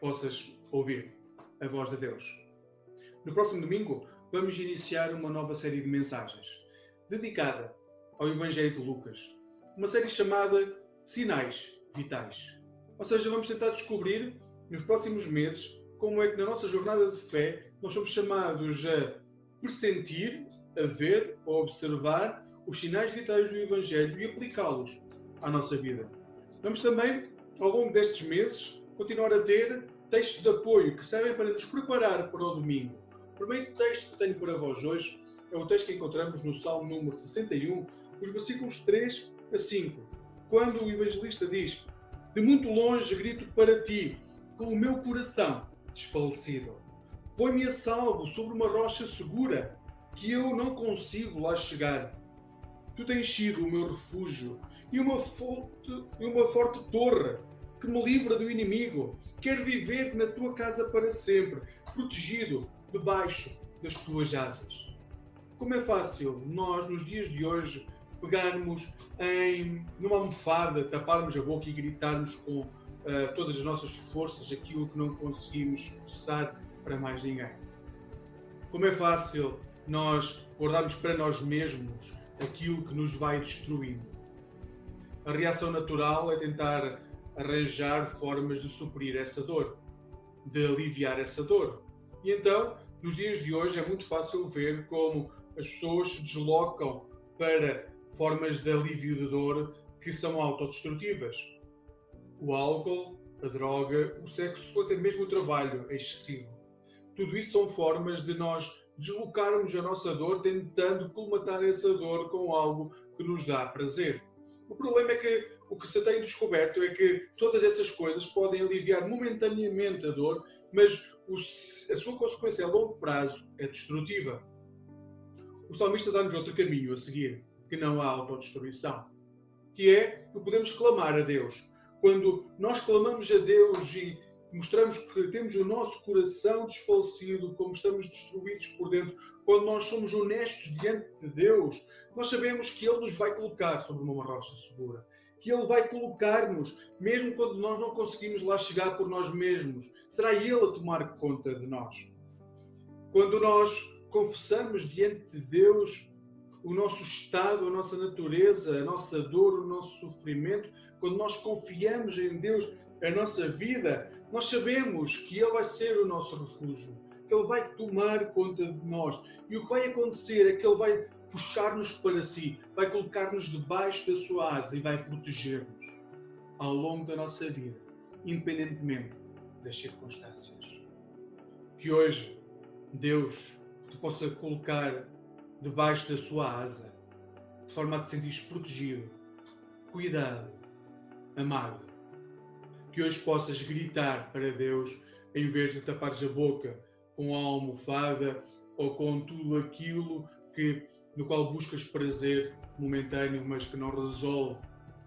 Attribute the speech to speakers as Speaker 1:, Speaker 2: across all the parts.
Speaker 1: possas ouvir a voz de Deus. No próximo domingo, vamos iniciar uma nova série de mensagens dedicada ao Evangelho de Lucas. Uma série chamada Sinais Vitais. Ou seja, vamos tentar descobrir nos próximos meses como é que na nossa jornada de fé nós somos chamados a pressentir, a ver, a observar os sinais vitais do Evangelho e aplicá-los à nossa vida. Vamos também, ao longo destes meses, continuar a ter textos de apoio que servem para nos preparar para o domingo. O primeiro texto que tenho para vós hoje é o texto que encontramos no Salmo número 61, os versículos 3 a 5, quando o evangelista diz: De muito longe grito para ti, com o meu coração desfalecido. Põe-me a salvo sobre uma rocha segura, que eu não consigo lá chegar. Tu tens sido o meu refúgio e uma forte, uma forte torre que me livra do inimigo. Quero viver na tua casa para sempre, protegido debaixo das tuas asas. Como é fácil nós, nos dias de hoje, pegarmos em numa almofada, taparmos a boca e gritarmos com uh, todas as nossas forças aquilo que não conseguimos expressar para mais ninguém. Como é fácil nós guardarmos para nós mesmos aquilo que nos vai destruindo. A reação natural é tentar arranjar formas de suprir essa dor, de aliviar essa dor. E então, nos dias de hoje, é muito fácil ver como as pessoas se deslocam para formas de alívio de dor que são autodestrutivas. O álcool, a droga, o sexo, até mesmo o trabalho excessivo. Tudo isso são formas de nós deslocarmos a nossa dor tentando colmatar essa dor com algo que nos dá prazer. O problema é que o que se tem descoberto é que todas essas coisas podem aliviar momentaneamente a dor, mas a sua consequência a longo prazo é destrutiva. O salmista dá-nos outro caminho a seguir, que não a autodestruição, que é que podemos clamar a Deus. Quando nós clamamos a Deus e mostramos que temos o nosso coração desfalecido, como estamos destruídos por dentro, quando nós somos honestos diante de Deus, nós sabemos que Ele nos vai colocar sobre uma rocha segura. Que Ele vai colocar-nos, mesmo quando nós não conseguimos lá chegar por nós mesmos. Será Ele a tomar conta de nós. Quando nós confessamos diante de Deus o nosso estado, a nossa natureza, a nossa dor, o nosso sofrimento, quando nós confiamos em Deus, a nossa vida, nós sabemos que Ele vai ser o nosso refúgio, que Ele vai tomar conta de nós. E o que vai acontecer é que Ele vai puxar-nos para si, vai colocar-nos debaixo da sua asa e vai proteger-nos ao longo da nossa vida, independentemente das circunstâncias. Que hoje Deus te possa colocar debaixo da sua asa, de forma a te sentires protegido, cuidado, amado que hoje possas gritar para Deus em vez de tapares a boca com a almofada ou com tudo aquilo que, no qual buscas prazer momentâneo, mas que não resolve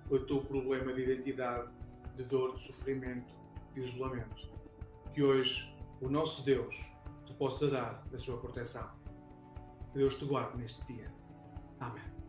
Speaker 1: o teu problema de identidade, de dor, de sofrimento, de isolamento. Que hoje o nosso Deus te possa dar a sua proteção. Que Deus te guarde neste dia. Amém.